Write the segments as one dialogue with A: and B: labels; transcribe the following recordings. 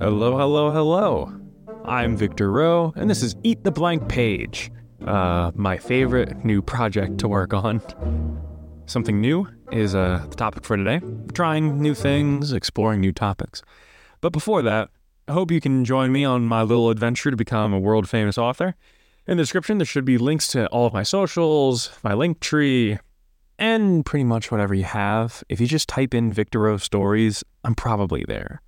A: Hello, hello, hello. I'm Victor Rowe, and this is Eat the Blank Page, uh, my favorite new project to work on. Something new is uh, the topic for today. Trying new things, exploring new topics. But before that, I hope you can join me on my little adventure to become a world famous author. In the description, there should be links to all of my socials, my link tree, and pretty much whatever you have. If you just type in Victor Rowe Stories, I'm probably there.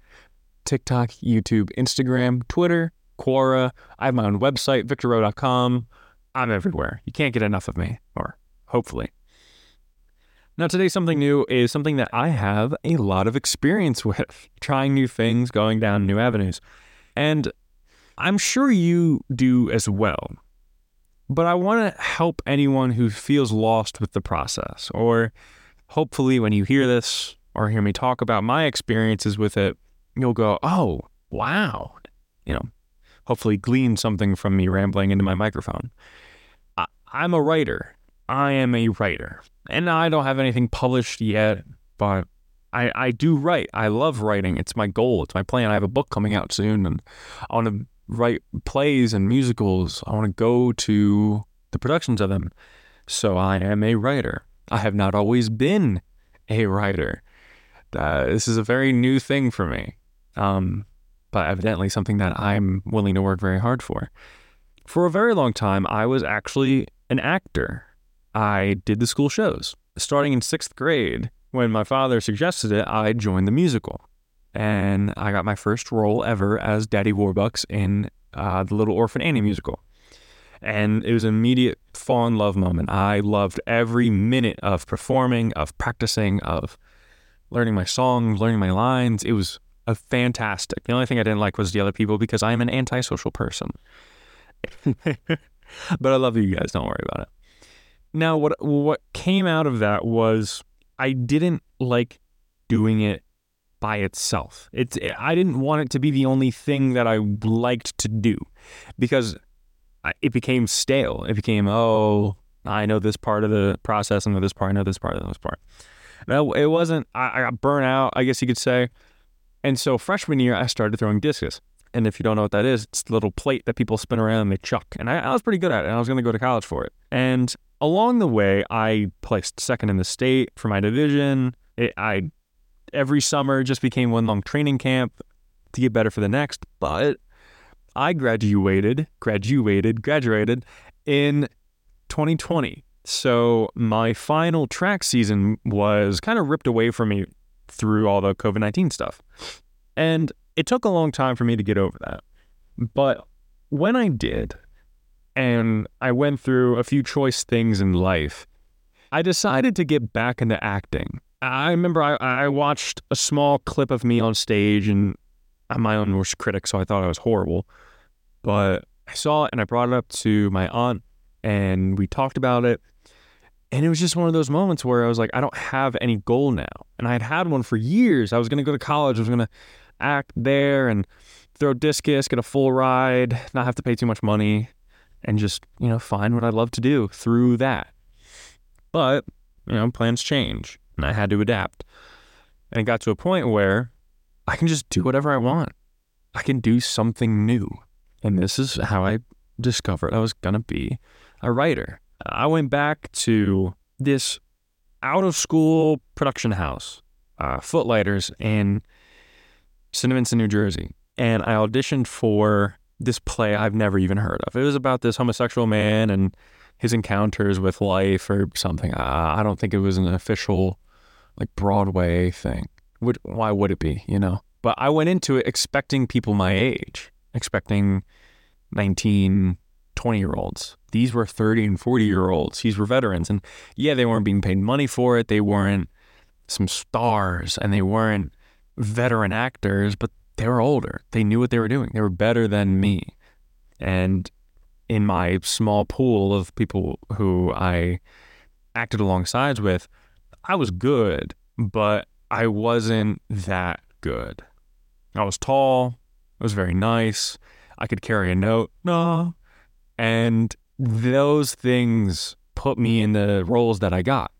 A: TikTok, YouTube, Instagram, Twitter, Quora. I have my own website, victorrowe.com. I'm everywhere. You can't get enough of me, or hopefully. Now, today, something new is something that I have a lot of experience with trying new things, going down new avenues. And I'm sure you do as well. But I want to help anyone who feels lost with the process, or hopefully, when you hear this or hear me talk about my experiences with it, you'll go, oh, wow. You know, hopefully glean something from me rambling into my microphone. I, I'm a writer. I am a writer. And I don't have anything published yet, but I, I do write. I love writing. It's my goal. It's my plan. I have a book coming out soon and I want to write plays and musicals. I want to go to the productions of them. So I am a writer. I have not always been a writer. Uh, this is a very new thing for me, um, but evidently something that I'm willing to work very hard for. For a very long time, I was actually an actor. I did the school shows. Starting in sixth grade, when my father suggested it, I joined the musical and I got my first role ever as Daddy Warbucks in uh, the Little Orphan Annie musical. And it was an immediate fall in love moment. I loved every minute of performing, of practicing, of learning my songs, learning my lines. It was a fantastic. The only thing I didn't like was the other people because I am an antisocial person. but I love you guys. Don't worry about it. Now, what what came out of that was I didn't like doing it by itself. It's I didn't want it to be the only thing that I liked to do because it became stale. It became oh, I know this part of the process, I know this part, I know this part, I know this part. No, it wasn't. I, I got burnt out, I guess you could say. And so freshman year, I started throwing discus. And if you don't know what that is, it's the little plate that people spin around and they chuck. And I, I was pretty good at it. And I was going to go to college for it. And along the way, I placed second in the state for my division. It, I every summer just became one long training camp to get better for the next. But I graduated, graduated, graduated in 2020. So my final track season was kind of ripped away from me through all the COVID 19 stuff. And it took a long time for me to get over that. But when I did, and I went through a few choice things in life, I decided to get back into acting. I remember I, I watched a small clip of me on stage, and I'm my own worst critic, so I thought I was horrible. But I saw it and I brought it up to my aunt, and we talked about it. And it was just one of those moments where I was like, I don't have any goal now. And I had had one for years. I was going to go to college, I was going to act there and throw discus, get a full ride, not have to pay too much money, and just, you know, find what I love to do through that. But, you know, plans change and I had to adapt. And it got to a point where I can just do whatever I want. I can do something new. And this is how I discovered I was going to be a writer. I went back to this out of school production house, uh, Footlighters in Cinnaminson, New Jersey. And I auditioned for this play I've never even heard of. It was about this homosexual man and his encounters with life or something. I don't think it was an official like Broadway thing. Would why would it be, you know? But I went into it expecting people my age, expecting 19, 20 year olds. These were 30 and 40 year olds. These were veterans. And yeah, they weren't being paid money for it. They weren't some stars and they weren't veteran actors, but they were older. They knew what they were doing. They were better than me. And in my small pool of people who I acted alongside with, I was good, but I wasn't that good. I was tall. I was very nice. I could carry a note. No. And those things put me in the roles that I got.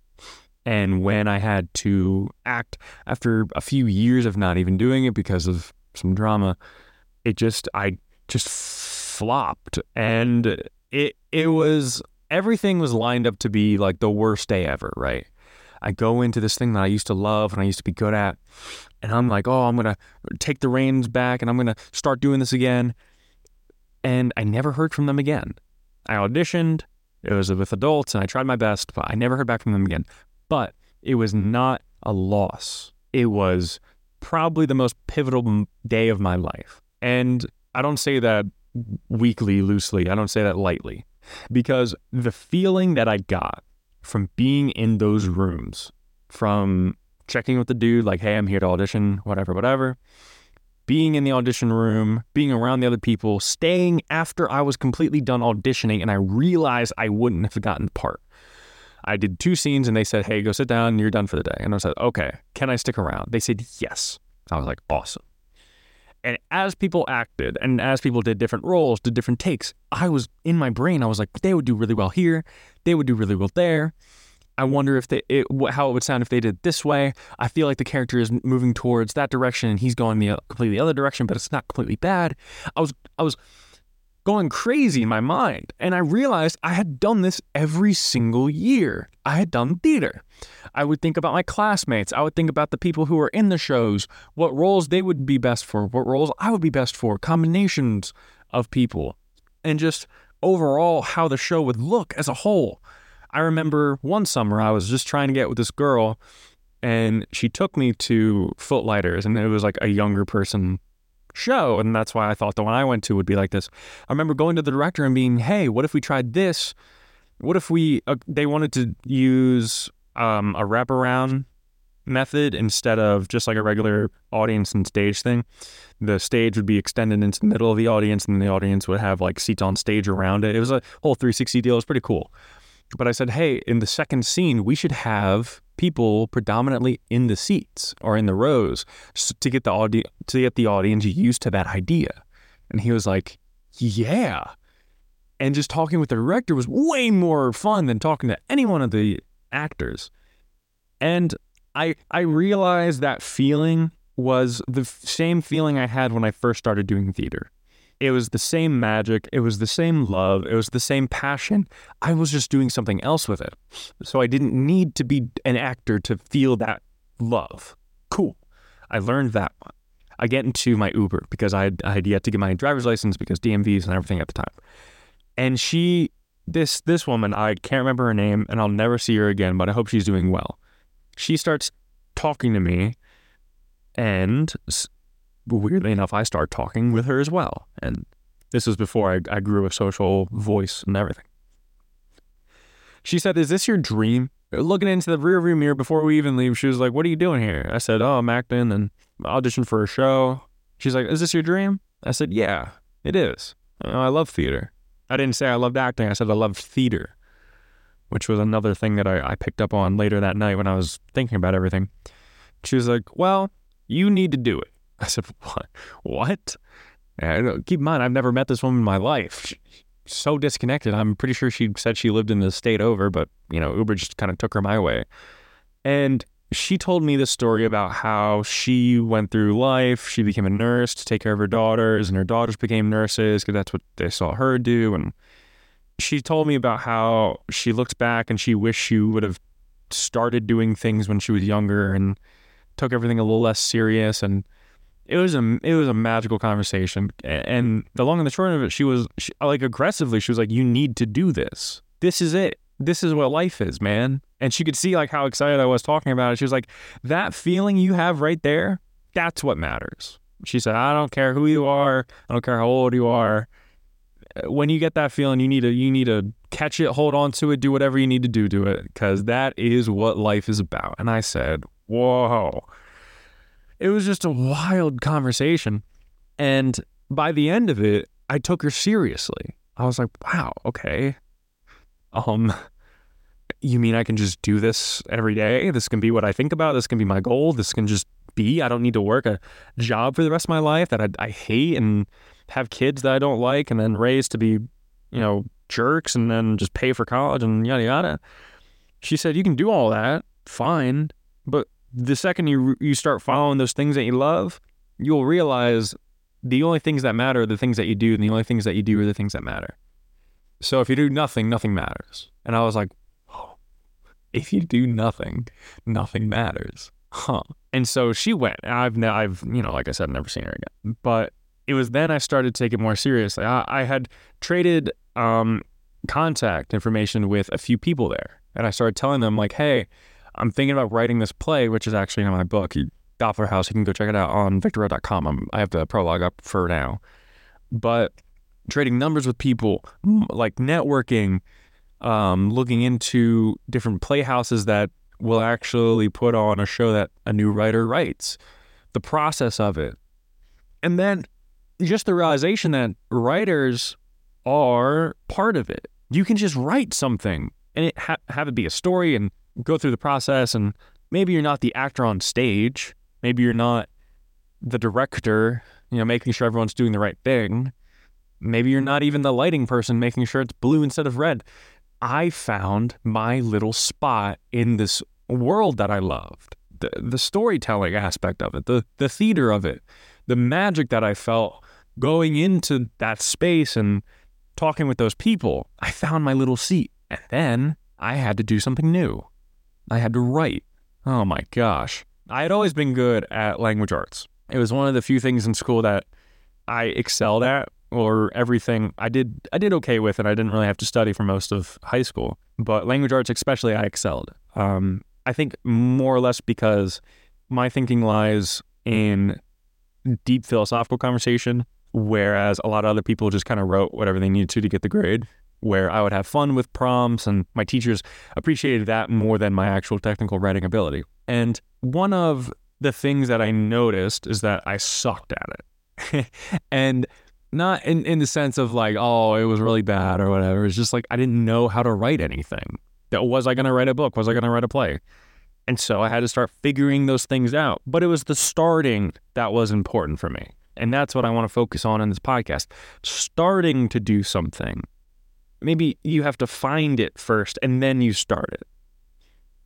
A: And when I had to act after a few years of not even doing it because of some drama. It just I just flopped and it it was everything was lined up to be like the worst day ever, right? I go into this thing that I used to love and I used to be good at, and I'm like, oh, I'm gonna take the reins back and I'm gonna start doing this again. And I never heard from them again. I auditioned, it was with adults, and I tried my best, but I never heard back from them again. But it was not a loss. It was probably the most pivotal day of my life. And I don't say that weakly, loosely. I don't say that lightly because the feeling that I got from being in those rooms, from checking with the dude, like, hey, I'm here to audition, whatever, whatever, being in the audition room, being around the other people, staying after I was completely done auditioning and I realized I wouldn't have gotten the part. I did two scenes and they said, hey, go sit down, you're done for the day. And I said, okay, can I stick around? They said, yes. I was like, awesome. And as people acted and as people did different roles, did different takes, I was in my brain, I was like, they would do really well here. They would do really well there. I wonder if they, it, how it would sound if they did this way. I feel like the character is moving towards that direction and he's going the completely other direction, but it's not completely bad. I was, I was going crazy in my mind. And I realized I had done this every single year. I had done theater. I would think about my classmates. I would think about the people who were in the shows, what roles they would be best for, what roles I would be best for, combinations of people, and just overall how the show would look as a whole. I remember one summer I was just trying to get with this girl and she took me to Footlighters and it was like a younger person show. And that's why I thought the one I went to would be like this. I remember going to the director and being, hey, what if we tried this? What if we, uh, they wanted to use um, a wraparound method instead of just like a regular audience and stage thing. The stage would be extended into the middle of the audience, and the audience would have like seats on stage around it. It was a whole 360 deal. It was pretty cool. But I said, hey, in the second scene, we should have people predominantly in the seats or in the rows to get the audi- to get the audience used to that idea. And he was like, "Yeah." And just talking with the director was way more fun than talking to any one of the actors. And I I realized that feeling was the same feeling I had when I first started doing theater. It was the same magic. It was the same love. It was the same passion. I was just doing something else with it. So I didn't need to be an actor to feel that love. Cool. I learned that one. I get into my Uber because I had, I had yet to get my driver's license because DMVs and everything at the time. And she, this this woman, I can't remember her name, and I'll never see her again. But I hope she's doing well. She starts talking to me, and weirdly enough, I start talking with her as well. And this was before I, I grew a social voice and everything. She said, Is this your dream? Looking into the rearview mirror before we even leave, she was like, What are you doing here? I said, Oh, I'm acting and auditioned for a show. She's like, Is this your dream? I said, Yeah, it is. I love theater. I didn't say I loved acting, I said I loved theater, which was another thing that I, I picked up on later that night when I was thinking about everything. She was like, Well, you need to do it. I said, what? What? Uh, keep in mind, I've never met this woman in my life. So disconnected. I'm pretty sure she said she lived in the state over, but, you know, Uber just kind of took her my way. And she told me this story about how she went through life. She became a nurse to take care of her daughters, and her daughters became nurses because that's what they saw her do. And she told me about how she looked back and she wished she would have started doing things when she was younger and took everything a little less serious. And it was a it was a magical conversation, and the long and the short of it, she was she, like aggressively. She was like, "You need to do this. This is it. This is what life is, man." And she could see like how excited I was talking about it. She was like, "That feeling you have right there, that's what matters." She said, "I don't care who you are. I don't care how old you are. When you get that feeling, you need to you need to catch it, hold on to it, do whatever you need to do to it, because that is what life is about." And I said, "Whoa." It was just a wild conversation. And by the end of it, I took her seriously. I was like, wow, okay. Um, you mean I can just do this every day? This can be what I think about. This can be my goal. This can just be. I don't need to work a job for the rest of my life that I, I hate and have kids that I don't like and then raise to be, you know, jerks and then just pay for college and yada yada. She said, You can do all that, fine, but the second you you start following those things that you love, you'll realize the only things that matter are the things that you do, and the only things that you do are the things that matter. So if you do nothing, nothing matters. And I was like, oh, if you do nothing, nothing matters. Huh. And so she went. I've, ne- I've, you know, like I said, never seen her again. But it was then I started to take it more seriously. I, I had traded um, contact information with a few people there. And I started telling them, like, hey, I'm thinking about writing this play, which is actually in my book, Doppler House. You can go check it out on victorrowe.com. I'm, I have the prologue up for now. But trading numbers with people, like networking, um, looking into different playhouses that will actually put on a show that a new writer writes, the process of it. And then just the realization that writers are part of it. You can just write something and it ha- have it be a story and go through the process. And maybe you're not the actor on stage. Maybe you're not the director, you know, making sure everyone's doing the right thing. Maybe you're not even the lighting person making sure it's blue instead of red. I found my little spot in this world that I loved. The, the storytelling aspect of it, the, the theater of it, the magic that I felt going into that space and talking with those people. I found my little seat. And then I had to do something new. I had to write. Oh my gosh. I had always been good at language arts. It was one of the few things in school that I excelled at or everything I did I did okay with and I didn't really have to study for most of high school. But language arts especially I excelled. Um, I think more or less because my thinking lies in deep philosophical conversation, whereas a lot of other people just kind of wrote whatever they needed to to get the grade. Where I would have fun with prompts, and my teachers appreciated that more than my actual technical writing ability. And one of the things that I noticed is that I sucked at it. and not in, in the sense of like, oh, it was really bad or whatever. It's just like I didn't know how to write anything. That was I going to write a book? Was I going to write a play? And so I had to start figuring those things out. But it was the starting that was important for me. And that's what I want to focus on in this podcast. Starting to do something. Maybe you have to find it first and then you start it.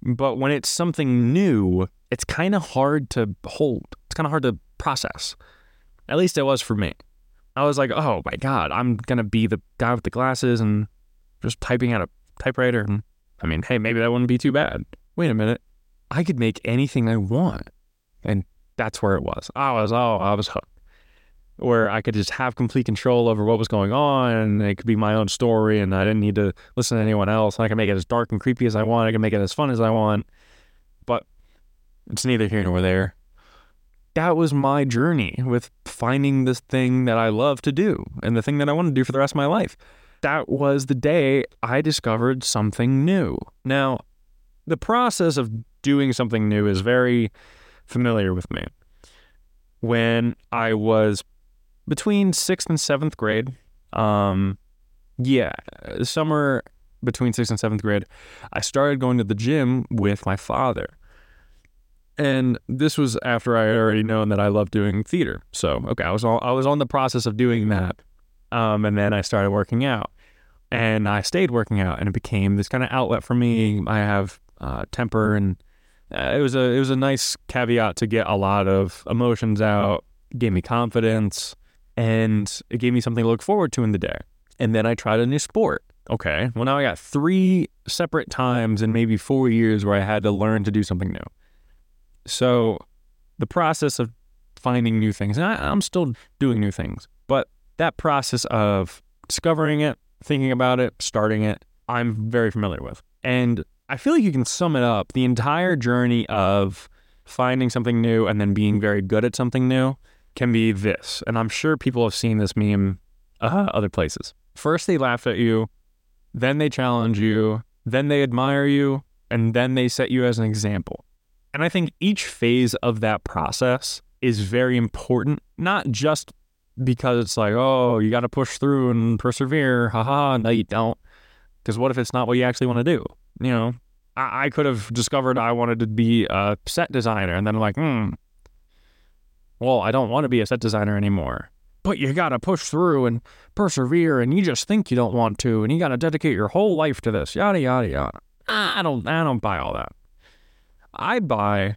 A: But when it's something new, it's kind of hard to hold. It's kind of hard to process. At least it was for me. I was like, oh my God, I'm going to be the guy with the glasses and just typing out a typewriter. And I mean, hey, maybe that wouldn't be too bad. Wait a minute. I could make anything I want. And that's where it was. I was, oh, I was hooked. Where I could just have complete control over what was going on and it could be my own story and I didn't need to listen to anyone else. I could make it as dark and creepy as I want. I could make it as fun as I want. But it's neither here nor there. That was my journey with finding this thing that I love to do and the thing that I want to do for the rest of my life. That was the day I discovered something new. Now, the process of doing something new is very familiar with me. When I was between sixth and seventh grade, um, yeah, summer between sixth and seventh grade, I started going to the gym with my father. And this was after I had already known that I loved doing theater. So, okay, I was all, I was on the process of doing that. Um, and then I started working out. And I stayed working out and it became this kind of outlet for me. I have uh, temper and uh, it was a it was a nice caveat to get a lot of emotions out. gave me confidence, and it gave me something to look forward to in the day. And then I tried a new sport. Okay, well now I got three separate times in maybe four years where I had to learn to do something new. So the process of finding new things, and I, I'm still doing new things, but that process of discovering it, thinking about it, starting it, I'm very familiar with. And I feel like you can sum it up the entire journey of finding something new and then being very good at something new can be this. And I'm sure people have seen this meme uh, other places. First, they laugh at you, then they challenge you, then they admire you, and then they set you as an example. And I think each phase of that process is very important, not just because it's like, oh, you got to push through and persevere. Haha, no, you don't. Because what if it's not what you actually want to do? you know, I, I could have discovered I wanted to be a set designer, and then I'm like, hmm, well, I don't want to be a set designer anymore. But you got to push through and persevere, and you just think you don't want to, and you got to dedicate your whole life to this, yada yada yada. I don't, I don't buy all that. I buy,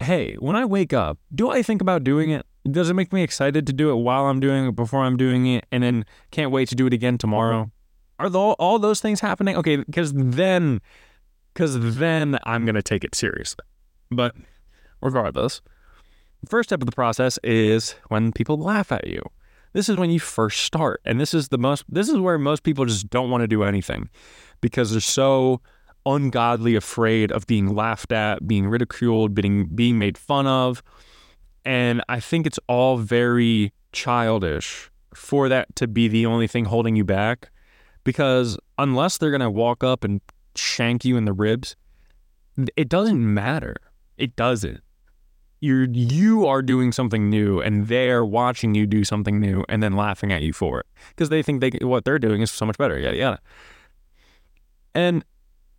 A: hey, when I wake up, do I think about doing it? Does it make me excited to do it while I'm doing it, before I'm doing it, and then can't wait to do it again tomorrow? Mm-hmm. Are the, all those things happening? Okay, because then, because then I'm gonna take it seriously. But regardless, first step of the process is when people laugh at you. This is when you first start, and this is the most. This is where most people just don't want to do anything because they're so ungodly afraid of being laughed at, being ridiculed, being being made fun of. And I think it's all very childish for that to be the only thing holding you back because unless they're going to walk up and shank you in the ribs, it doesn't matter. It doesn't. You're you are doing something new and they're watching you do something new and then laughing at you for it because they think they what they're doing is so much better. Yada yada. And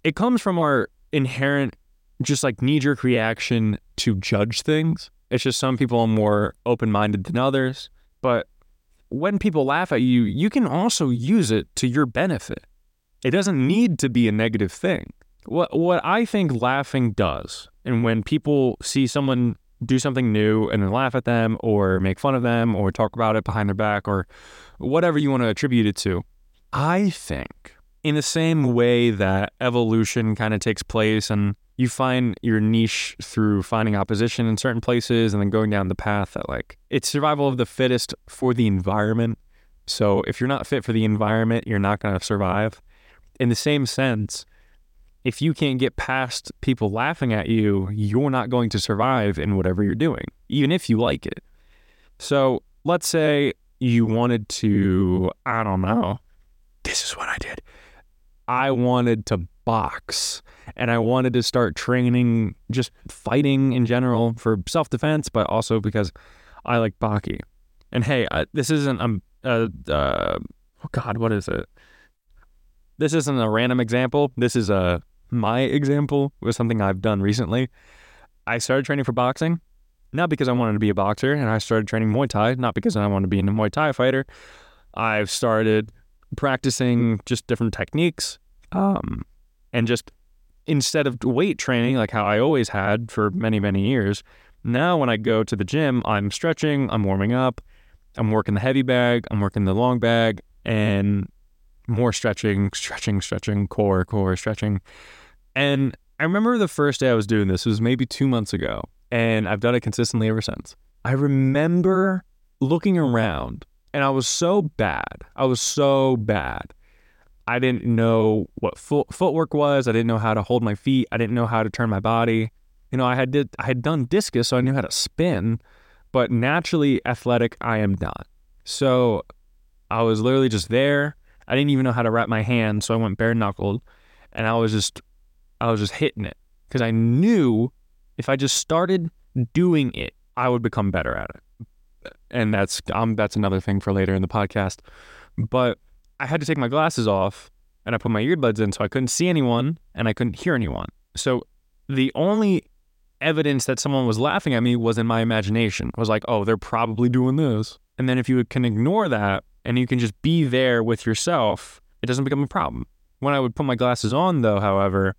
A: it comes from our inherent just like knee jerk reaction to judge things. It's just some people are more open minded than others. But when people laugh at you, you can also use it to your benefit. It doesn't need to be a negative thing. What what I think laughing does, and when people see someone do something new and then laugh at them or make fun of them or talk about it behind their back or whatever you want to attribute it to, I think in the same way that evolution kind of takes place and you find your niche through finding opposition in certain places and then going down the path that like it's survival of the fittest for the environment. So if you're not fit for the environment, you're not going to survive. In the same sense, if you can't get past people laughing at you, you're not going to survive in whatever you're doing, even if you like it. So let's say you wanted to, I don't know, this is what I did. I wanted to box and I wanted to start training just fighting in general for self defense, but also because I like Baki. And hey, I, this isn't um uh, uh oh God, what is it? This isn't a random example. This is a my example was something I've done recently. I started training for boxing, not because I wanted to be a boxer, and I started training Muay Thai, not because I wanted to be a Muay Thai fighter. I've started practicing just different techniques um, and just instead of weight training, like how I always had for many, many years, now when I go to the gym, I'm stretching, I'm warming up, I'm working the heavy bag, I'm working the long bag, and more stretching, stretching, stretching, core, core, stretching. And I remember the first day I was doing this was maybe two months ago, and I've done it consistently ever since. I remember looking around and I was so bad. I was so bad I didn't know what foot, footwork was. I didn't know how to hold my feet. I didn't know how to turn my body. You know, I had did I had done discus, so I knew how to spin, but naturally athletic I am not. So I was literally just there. I didn't even know how to wrap my hand, so I went bare knuckled, and I was just I was just hitting it because I knew if I just started doing it, I would become better at it. And that's um that's another thing for later in the podcast, but I had to take my glasses off and I put my earbuds in so I couldn't see anyone and I couldn't hear anyone. So the only evidence that someone was laughing at me was in my imagination. It was like, oh, they're probably doing this. And then if you can ignore that and you can just be there with yourself, it doesn't become a problem. When I would put my glasses on, though, however,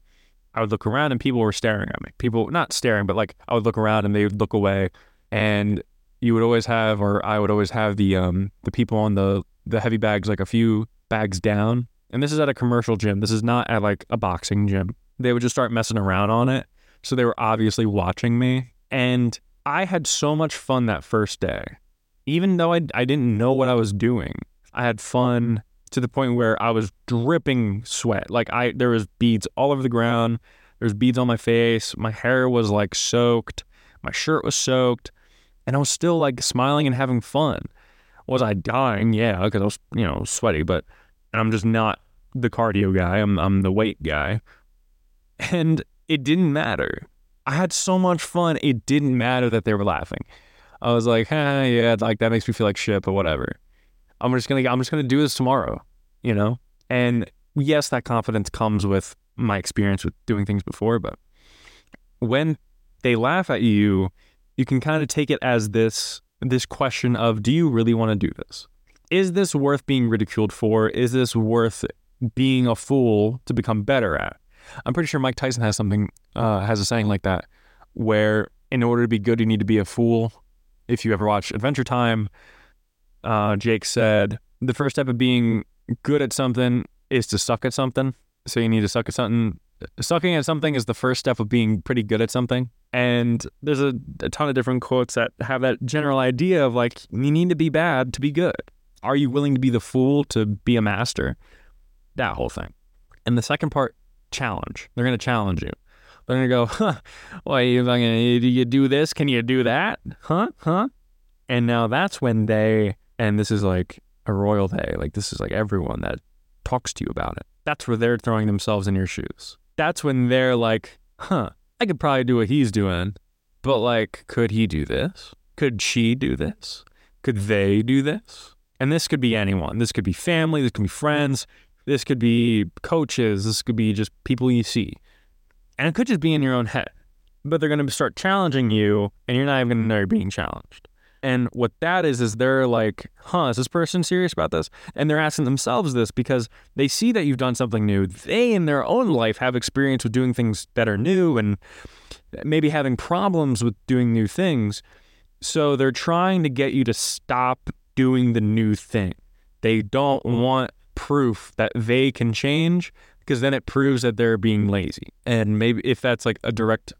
A: I would look around and people were staring at me. People, not staring, but like I would look around and they would look away. And you would always have, or I would always have the um the people on the the heavy bags like a few bags down. And this is at a commercial gym. This is not at like a boxing gym. They would just start messing around on it. So they were obviously watching me. And I had so much fun that first day. Even though I, I didn't know what I was doing, I had fun to the point where I was dripping sweat. Like I there was beads all over the ground. There's beads on my face. My hair was like soaked. My shirt was soaked. And I was still like smiling and having fun. Was I dying? Yeah, because I was, you know, sweaty, but I'm just not the cardio guy. I'm I'm the weight guy. And it didn't matter. I had so much fun. It didn't matter that they were laughing. I was like, hey, yeah, like that makes me feel like shit, but whatever. I'm just gonna I'm just gonna do this tomorrow, you know? And yes, that confidence comes with my experience with doing things before, but when they laugh at you, you can kind of take it as this this question of do you really want to do this? Is this worth being ridiculed for? Is this worth being a fool to become better at? I'm pretty sure Mike Tyson has something uh, has a saying like that, where in order to be good, you need to be a fool. if you ever watch Adventure Time, uh, Jake said the first step of being good at something is to suck at something. So you need to suck at something. Sucking at something is the first step of being pretty good at something. And there's a, a ton of different quotes that have that general idea of like, you need to be bad to be good. Are you willing to be the fool to be a master? That whole thing. And the second part, challenge. They're going to challenge you. They're going to go, huh, well, you, do you do this? Can you do that? Huh? Huh? And now that's when they, and this is like a royal day. like this is like everyone that talks to you about it. That's where they're throwing themselves in your shoes. That's when they're like, huh, I could probably do what he's doing, but like, could he do this? Could she do this? Could they do this? And this could be anyone. This could be family. This could be friends. This could be coaches. This could be just people you see. And it could just be in your own head. But they're going to start challenging you, and you're not even going to know you're being challenged. And what that is, is they're like, huh, is this person serious about this? And they're asking themselves this because they see that you've done something new. They, in their own life, have experience with doing things that are new and maybe having problems with doing new things. So they're trying to get you to stop doing the new thing. They don't want proof that they can change because then it proves that they're being lazy. And maybe if that's like a direct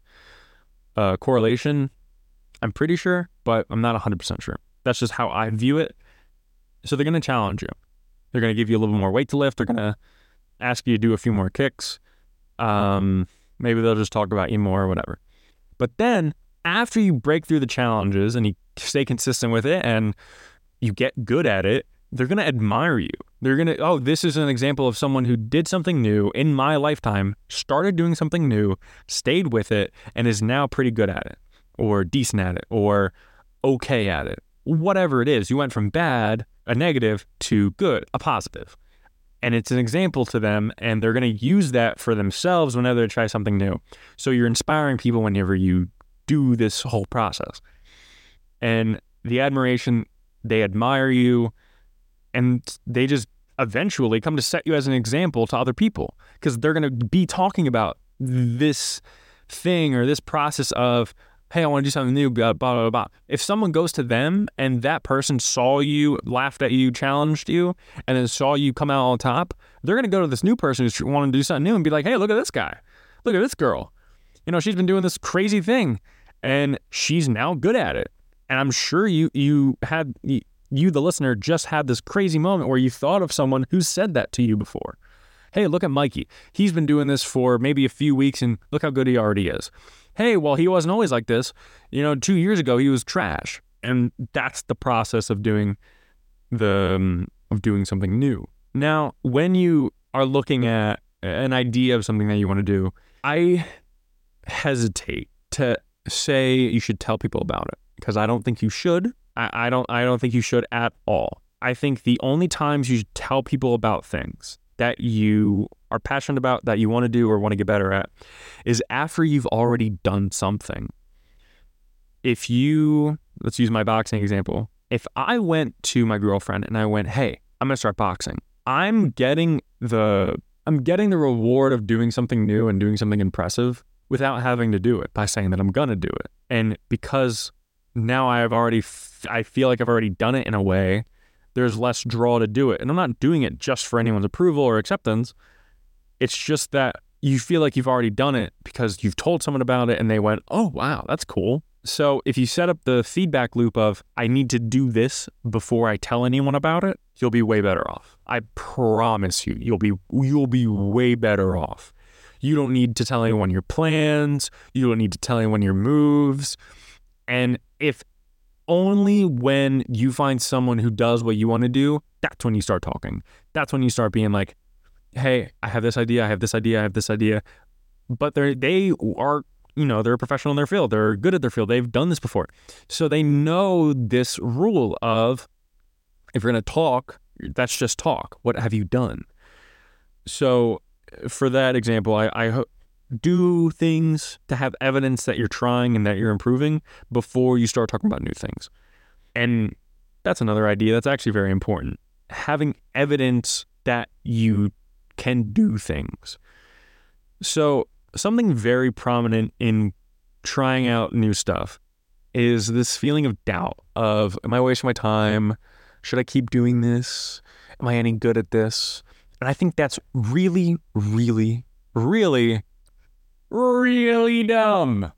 A: uh, correlation, I'm pretty sure, but I'm not 100% sure. That's just how I view it. So they're going to challenge you. They're going to give you a little more weight to lift. They're going to ask you to do a few more kicks. Um, maybe they'll just talk about you more or whatever. But then after you break through the challenges and you stay consistent with it and you get good at it, they're going to admire you. They're going to, oh, this is an example of someone who did something new in my lifetime, started doing something new, stayed with it, and is now pretty good at it or decent at it or okay at it. Whatever it is, you went from bad, a negative, to good, a positive. And it's an example to them, and they're going to use that for themselves whenever they try something new. So you're inspiring people whenever you do this whole process. And the admiration, they admire you, and they just eventually come to set you as an example to other people because they're going to be talking about this thing or this process of hey, I want to do something new, blah, blah, blah, blah. If someone goes to them and that person saw you, laughed at you, challenged you, and then saw you come out on top, they're going to go to this new person who's wanting to do something new and be like, hey, look at this guy. Look at this girl. You know, she's been doing this crazy thing and she's now good at it. And I'm sure you, you had, you, you, the listener, just had this crazy moment where you thought of someone who said that to you before. Hey, look at Mikey. He's been doing this for maybe a few weeks and look how good he already is hey, well, he wasn't always like this. You know, two years ago he was trash, and that's the process of doing the um, of doing something new. Now, when you are looking at an idea of something that you want to do, I hesitate to say you should tell people about it because I don't think you should. I, I don't. I don't think you should at all. I think the only times you should tell people about things that you are passionate about, that you want to do or want to get better at, is after you've already done something. If you, let's use my boxing example. If I went to my girlfriend and I went, hey, I'm going to start boxing, I'm getting the I'm getting the reward of doing something new and doing something impressive without having to do it by saying that I'm going to do it. And because now I've already I feel like I've already done it in a way there's less draw to do it. And I'm not doing it just for anyone's approval or acceptance. It's just that you feel like you've already done it because you've told someone about it and they went, oh, wow, that's cool. So if you set up the feedback loop of, I need to do this before I tell anyone about it, you'll be way better off. I promise you, you'll be, you'll be way better off. You don't need to tell anyone your plans. You don't need to tell anyone your moves. And if only when you find someone who does what you want to do, that's when you start talking. That's when you start being like, hey, I have this idea, I have this idea, I have this idea. But they they are, you know, they're a professional in their field. They're good at their field. They've done this before. So they know this rule of if you're going to talk, that's just talk. What have you done? So uh, for that example, I, I do things to have evidence that you're trying and that you're improving before you start talking about new things. And that's another idea that's actually very important. Having evidence that you can do things. So, something very prominent in trying out new stuff is this feeling of doubt of am I wasting my time? Should I keep doing this? Am I any good at this? And I think that's really, really, really, really dumb.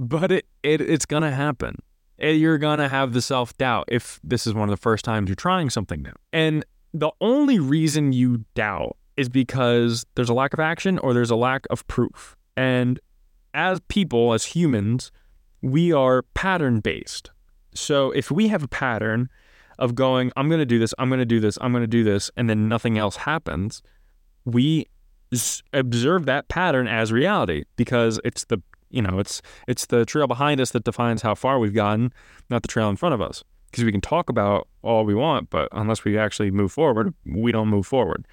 A: But it, it it's gonna happen. You're gonna have the self doubt if this is one of the first times you're trying something new. And the only reason you doubt is because there's a lack of action or there's a lack of proof. And as people, as humans, we are pattern based. So if we have a pattern of going, I'm going to do this, I'm going to do this, I'm going to do this, and then nothing else happens, we observe that pattern as reality because it's the you know it's it's the trail behind us that defines how far we've gotten, not the trail in front of us. Because we can talk about all we want, but unless we actually move forward, we don't move forward.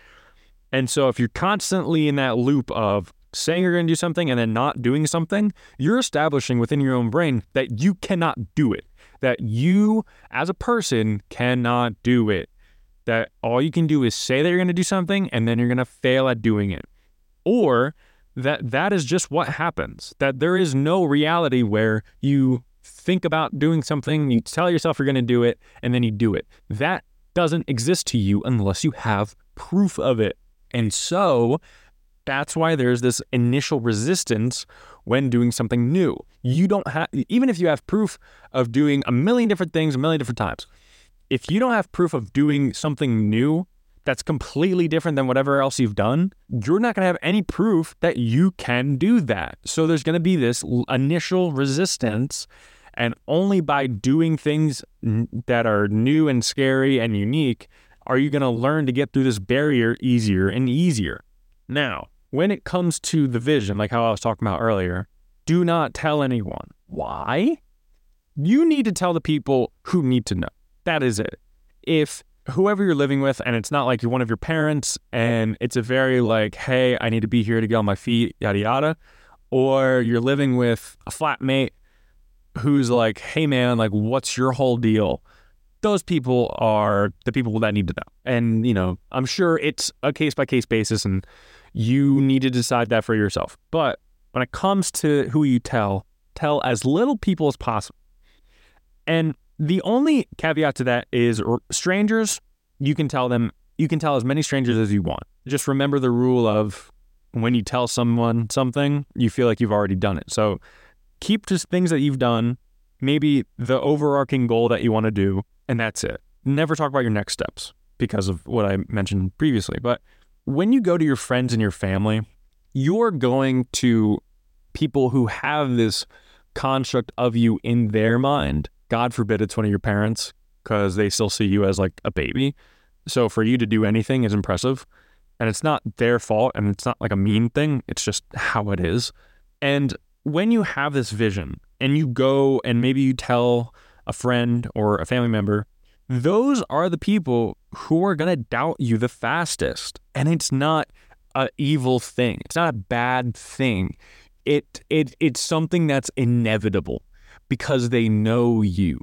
A: And so if you're constantly in that loop of saying you're going to do something and then not doing something, you're establishing within your own brain that you cannot do it, that you as a person cannot do it, that all you can do is say that you're going to do something and then you're going to fail at doing it. Or that that is just what happens, that there is no reality where you think about doing something, you tell yourself you're going to do it, and then you do it. That doesn't exist to you unless you have proof of it. And so that's why there's this initial resistance when doing something new. You don't have, even if you have proof of doing a million different things a million different times, if you don't have proof of doing something new that's completely different than whatever else you've done, you're not going to have any proof that you can do that. So there's going to be this initial resistance. And only by doing things that are new and scary and unique are you going to learn to get through this barrier easier and easier. Now, when it comes to the vision, like how I was talking about earlier, do not tell anyone. Why? You need to tell the people who need to know. That is it. If whoever you're living with, and it's not like you're one of your parents, and it's a very like, hey, I need to be here to get on my feet, yada yada, or you're living with a flatmate who's like, hey man, like, what's your whole deal? Those people are the people that need to know. And, you know, I'm sure it's a case by case basis and you need to decide that for yourself. But when it comes to who you tell, tell as little people as possible. And the only caveat to that is strangers, you can tell them, you can tell as many strangers as you want. Just remember the rule of when you tell someone something, you feel like you've already done it. So keep just things that you've done, maybe the overarching goal that you want to do, and that's it. Never talk about your next steps because of what I mentioned previously. But when you go to your friends and your family, you're going to people who have this construct of you in their mind. God forbid it's one of your parents because they still see you as like a baby. So for you to do anything is impressive. And it's not their fault and it's not like a mean thing. It's just how it is. And when you have this vision and you go and maybe you tell a friend or a family member, those are the people who are going to doubt you the fastest. And it's not an evil thing. It's not a bad thing. It it it's something that's inevitable because they know you.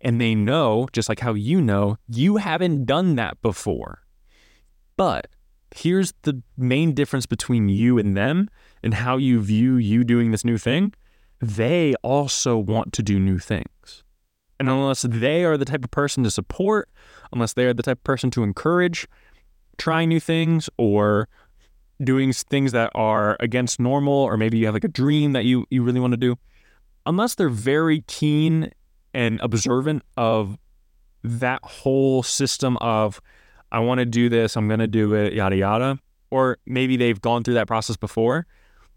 A: And they know, just like how you know, you haven't done that before. But here's the main difference between you and them and how you view you doing this new thing. They also want to do new things. And unless they are the type of person to support, unless they are the type of person to encourage trying new things or doing things that are against normal, or maybe you have like a dream that you, you really want to do, unless they're very keen and observant of that whole system of, I want to do this, I'm going to do it, yada, yada, or maybe they've gone through that process before,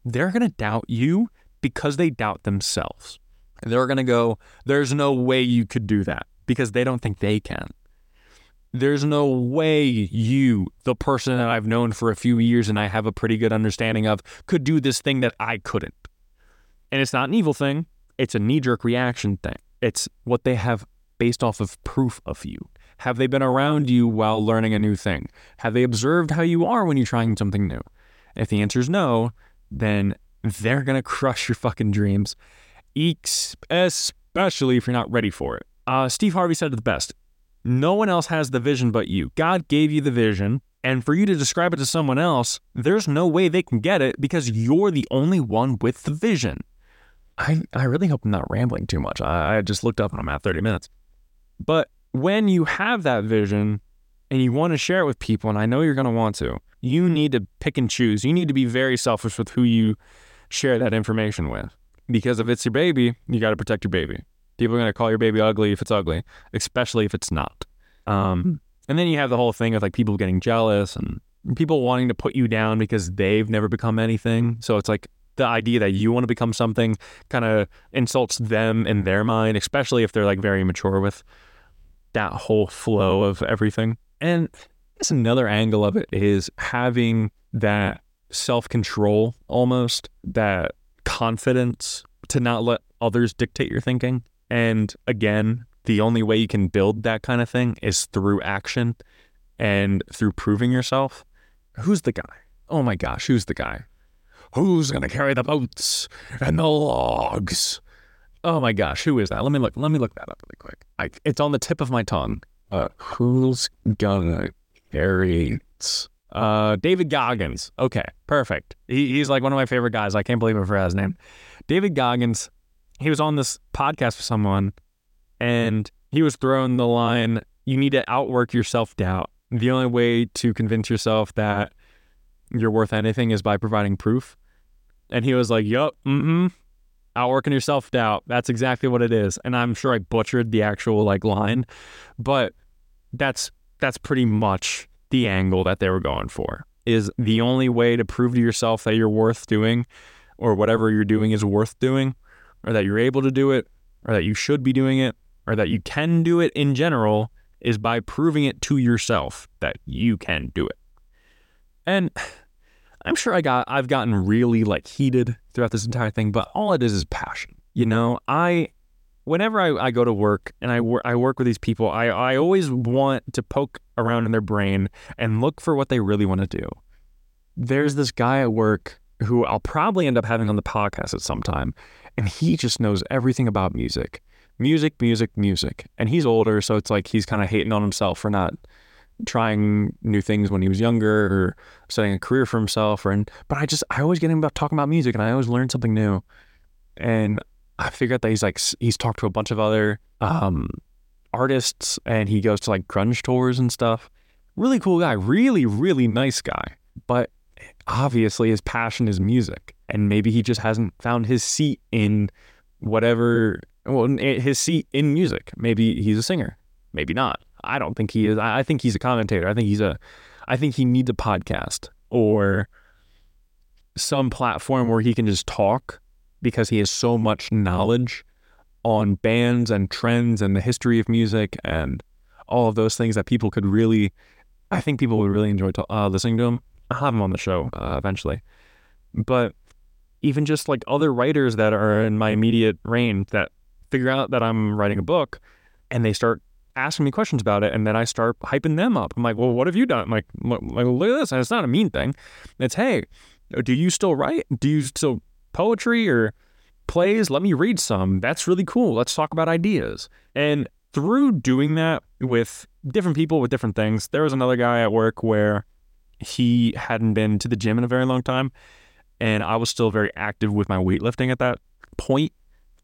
A: they're going to doubt you because they doubt themselves. And they're going to go, there's no way you could do that because they don't think they can. There's no way you, the person that I've known for a few years and I have a pretty good understanding of, could do this thing that I couldn't. And it's not an evil thing, it's a knee jerk reaction thing. It's what they have based off of proof of you. Have they been around you while learning a new thing? Have they observed how you are when you're trying something new? If the answer is no, then they're going to crush your fucking dreams especially if you're not ready for it. Uh, Steve Harvey said it the best No one else has the vision but you. God gave you the vision, and for you to describe it to someone else, there's no way they can get it because you're the only one with the vision. I, I really hope I'm not rambling too much. I, I just looked up and I'm at 30 minutes. But when you have that vision and you want to share it with people, and I know you're going to want to, you need to pick and choose. You need to be very selfish with who you share that information with. Because if it's your baby, you got to protect your baby. People are going to call your baby ugly if it's ugly, especially if it's not. Um, hmm. and then you have the whole thing of like people getting jealous and people wanting to put you down because they've never become anything. So it's like the idea that you want to become something kind of insults them in their mind, especially if they're like very mature with that whole flow of everything. And that's another angle of it is having that self control almost, that confidence to not let others dictate your thinking. And again, the only way you can build that kind of thing is through action and through proving yourself. Who's the guy? Oh my gosh, who's the guy? Who's going to carry the boats and the logs? Oh my gosh, who is that? Let me look. Let me look that up really quick. I, it's on the tip of my tongue. Uh, who's gonna carry it? Uh, David Goggins. Okay, perfect. He, he's like one of my favorite guys. I can't believe I forgot his name. David Goggins. He was on this podcast with someone, and he was throwing the line: "You need to outwork your self doubt. The only way to convince yourself that you're worth anything is by providing proof." And he was like, "Yup, mm-hmm, outworking yourself doubt. That's exactly what it is." And I'm sure I butchered the actual like line, but that's that's pretty much the angle that they were going for. Is the only way to prove to yourself that you're worth doing, or whatever you're doing is worth doing, or that you're able to do it, or that you should be doing it, or that you can do it in general, is by proving it to yourself that you can do it. And I'm sure I got I've gotten really like heated throughout this entire thing, but all it is is passion. You know, I whenever I, I go to work and I work I work with these people, I, I always want to poke around in their brain and look for what they really want to do. There's this guy at work who I'll probably end up having on the podcast at some time, and he just knows everything about music. Music, music, music. And he's older, so it's like he's kind of hating on himself for not trying new things when he was younger or setting a career for himself or and but I just I always get him about talking about music and I always learn something new. And I figured that he's like he's talked to a bunch of other um artists and he goes to like grunge tours and stuff. Really cool guy, really, really nice guy. But obviously his passion is music. And maybe he just hasn't found his seat in whatever well his seat in music. Maybe he's a singer. Maybe not. I don't think he is. I think he's a commentator. I think he's a. I think he needs a podcast or some platform where he can just talk because he has so much knowledge on bands and trends and the history of music and all of those things that people could really. I think people would really enjoy to, uh, listening to him. I'll have him on the show uh, eventually, but even just like other writers that are in my immediate range that figure out that I'm writing a book and they start asking me questions about it, and then I start hyping them up. I'm like, well, what have you done? I'm like, look, look at this. And it's not a mean thing. It's, hey, do you still write? Do you still poetry or plays? Let me read some. That's really cool. Let's talk about ideas. And through doing that with different people with different things, there was another guy at work where he hadn't been to the gym in a very long time. And I was still very active with my weightlifting at that point.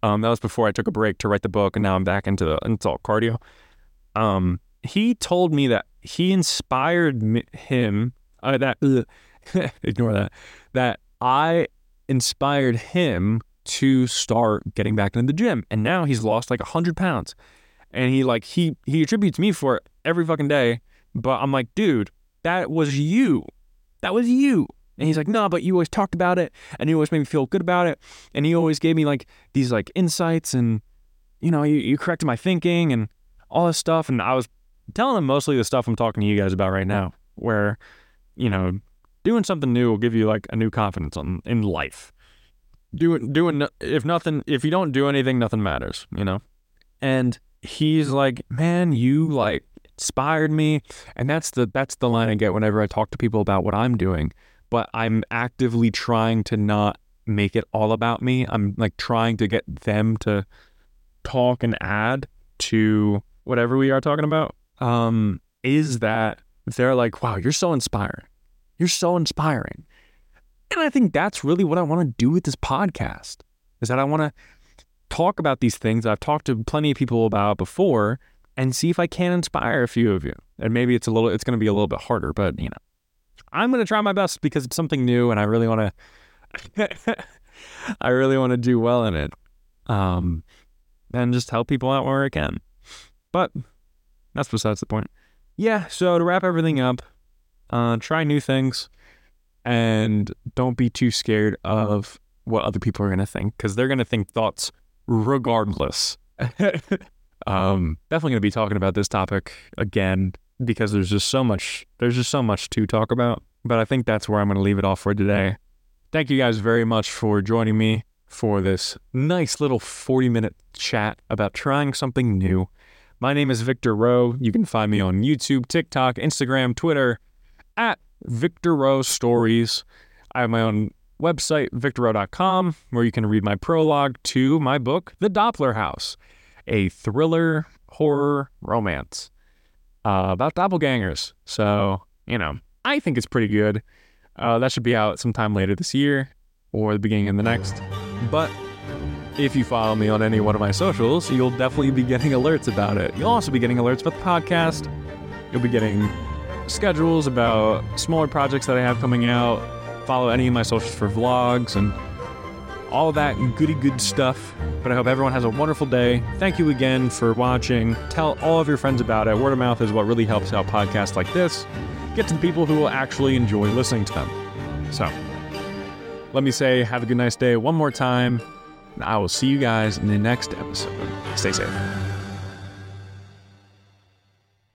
A: Um, that was before I took a break to write the book, and now I'm back into into all cardio. Um, he told me that he inspired him. Uh, that ignore that. That I inspired him to start getting back into the gym, and now he's lost like hundred pounds. And he like he he attributes me for it every fucking day. But I'm like, dude, that was you. That was you. And he's like, no, but you always talked about it and you always made me feel good about it. And he always gave me like these like insights and, you know, you, you corrected my thinking and all this stuff. And I was telling them mostly the stuff I'm talking to you guys about right now, where, you know, doing something new will give you like a new confidence on in life. Doing doing if nothing if you don't do anything, nothing matters, you know? And he's like, Man, you like inspired me. And that's the that's the line I get whenever I talk to people about what I'm doing. But I'm actively trying to not make it all about me. I'm like trying to get them to talk and add to whatever we are talking about, um, is that they're like, wow, you're so inspiring. You're so inspiring. And I think that's really what I want to do with this podcast. is that I want to talk about these things I've talked to plenty of people about before and see if I can inspire a few of you. And maybe it's a little, it's going to be a little bit harder, but you know, I'm going to try my best because it's something new and I really want to, I really want to do well in it. Um, and just help people out where I can. But that's besides the point. Yeah. So to wrap everything up, uh, try new things and don't be too scared of what other people are going to think because they're going to think thoughts regardless. um, definitely going to be talking about this topic again because there's just so much there's just so much to talk about. But I think that's where I'm going to leave it off for today. Thank you guys very much for joining me for this nice little 40 minute chat about trying something new. My name is Victor Rowe. You can find me on YouTube, TikTok, Instagram, Twitter at Victor Rowe Stories. I have my own website, victorrowe.com, where you can read my prologue to my book, The Doppler House, a thriller horror romance uh, about doppelgangers. So, you know, I think it's pretty good. Uh, that should be out sometime later this year or the beginning of the next. But if you follow me on any one of my socials, you'll definitely be getting alerts about it. You'll also be getting alerts about the podcast. You'll be getting schedules about smaller projects that I have coming out. Follow any of my socials for vlogs and all that goody good stuff. But I hope everyone has a wonderful day. Thank you again for watching. Tell all of your friends about it. Word of mouth is what really helps out podcasts like this. Get to the people who will actually enjoy listening to them. So, let me say, have a good nice day one more time. I will see you guys in the next episode. Stay safe.